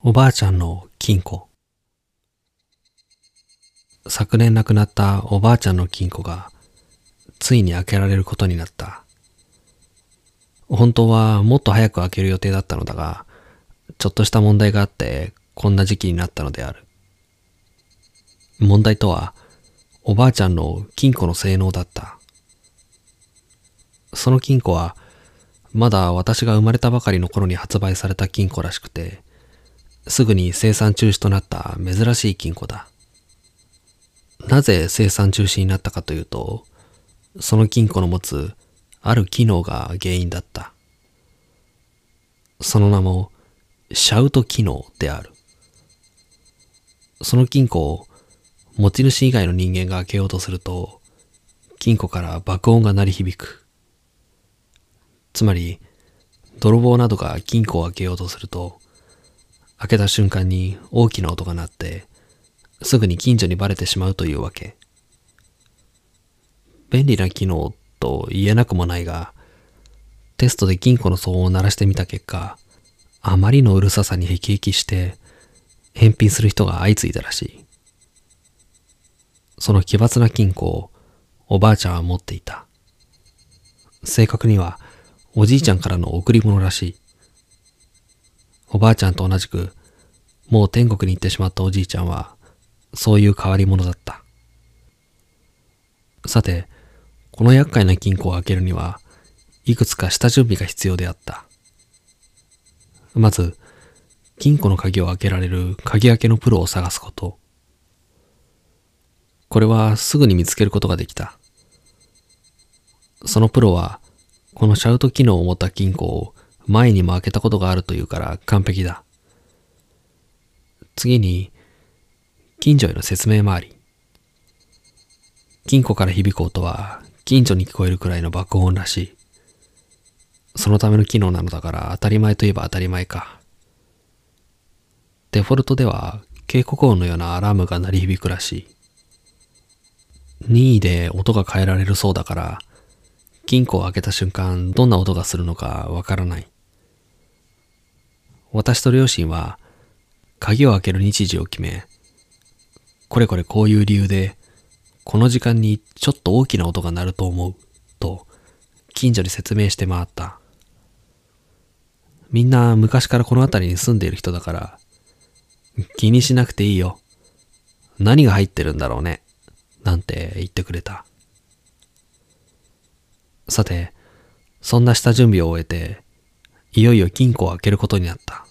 おばあちゃんの金庫。昨年亡くなったおばあちゃんの金庫が、ついに開けられることになった。本当はもっと早く開ける予定だったのだが、ちょっとした問題があってこんな時期になったのである。問題とは、おばあちゃんの金庫の性能だった。その金庫は、まだ私が生まれたばかりの頃に発売された金庫らしくて、すぐに生産中止となった珍しい金庫だ。なぜ生産中止になったかというと、その金庫の持つある機能が原因だった。その名も、シャウト機能である。その金庫を持ち主以外の人間が開けようとすると、金庫から爆音が鳴り響く。つまり、泥棒などが金庫を開けようとすると、開けた瞬間に大きな音が鳴って、すぐに近所にバレてしまうというわけ。便利な機能と言えなくもないが、テストで金庫の騒音を鳴らしてみた結果、あまりのうるささに辟易して、返品する人が相次いだらしい。その奇抜な金庫をおばあちゃんは持っていた。正確にはおじいちゃんからの贈り物らしい。おばあちゃんと同じくもう天国に行ってしまったおじいちゃんはそういう変わり者だった。さて、この厄介な金庫を開けるにはいくつか下準備が必要であった。まず、金庫の鍵を開けられる鍵開けのプロを探すこと。これはすぐに見つけることができた。そのプロは、このシャウト機能を持った金庫を前にも開けたことがあるというから完璧だ。次に、近所への説明回り。金庫から響く音は近所に聞こえるくらいの爆音らしい。そのための機能なのだから当たり前といえば当たり前か。デフォルトでは警告音のようなアラームが鳴り響くらしい。任意で音が変えられるそうだから、金庫を開けた瞬間どんな音がするのかわからない。私と両親は鍵を開ける日時を決め、これこれこういう理由で、この時間にちょっと大きな音が鳴ると思う、と近所に説明して回った。みんな昔からこの辺りに住んでいる人だから、気にしなくていいよ。何が入ってるんだろうね。なんて言ってくれた。さて、そんな下準備を終えて、いよいよ金庫を開けることになった。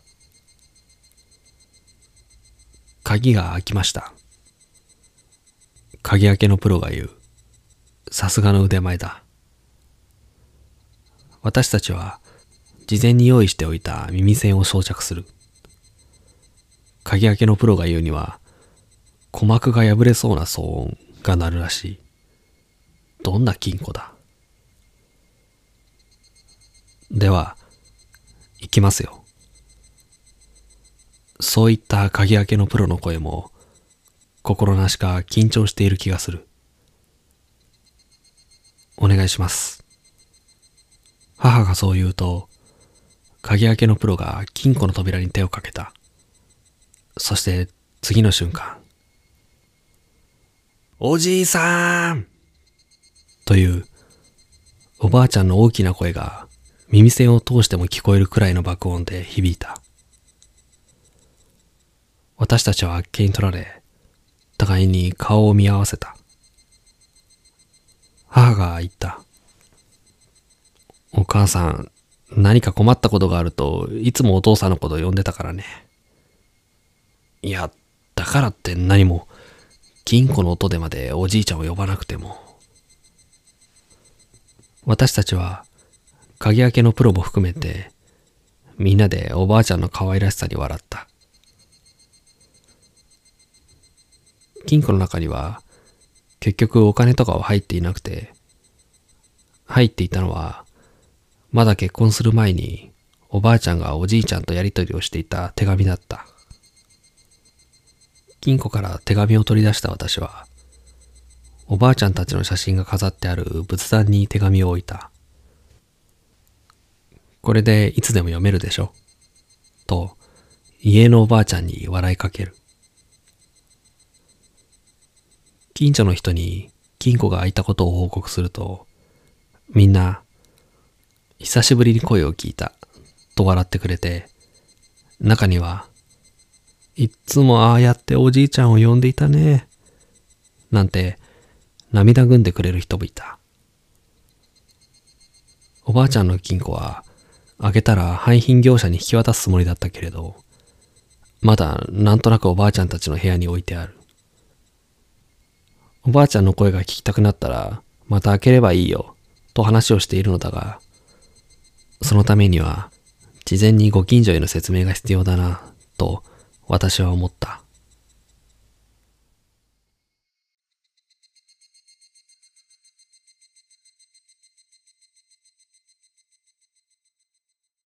鍵が開きました。鍵開けのプロが言う。さすがの腕前だ。私たちは事前に用意しておいた耳栓を装着する。鍵開けのプロが言うには、鼓膜が破れそうな騒音が鳴るらしい。どんな金庫だでは、行きますよ。そういった鍵開けのプロの声も、心なしか緊張している気がする。お願いします。母がそう言うと、鍵開けのプロが金庫の扉に手をかけた。そして次の瞬間。おじいさんというおばあちゃんの大きな声が耳栓を通しても聞こえるくらいの爆音で響いた。私たちはあっけに取られ、互いに顔を見合わせた。母が言った。お母さん、何か困ったことがあるといつもお父さんのこと呼んでたからね。いや、だからって何も、金庫の音でまでおじいちゃんを呼ばなくても。私たちは、鍵開けのプロも含めて、みんなでおばあちゃんの可愛らしさに笑った。金庫の中には、結局お金とかは入っていなくて、入っていたのは、まだ結婚する前に、おばあちゃんがおじいちゃんとやりとりをしていた手紙だった。金庫から手紙を取り出した私は、おばあちゃんたちの写真が飾ってある仏壇に手紙を置いた。これでいつでも読めるでしょ？と、家のおばあちゃんに笑いかける。近所の人に金庫が開いたことを報告すると、みんな、久しぶりに声を聞いた、と笑ってくれて、中には、いっつもああやっておじいちゃんを呼んでいたね、なんて涙ぐんでくれる人もいた。おばあちゃんの金庫は、開けたら廃品業者に引き渡すつもりだったけれど、まだなんとなくおばあちゃんたちの部屋に置いてある。おばあちゃんの声が聞きたくなったら、また開ければいいよ、と話をしているのだが、そのためには、事前にご近所への説明が必要だな、と私は思った。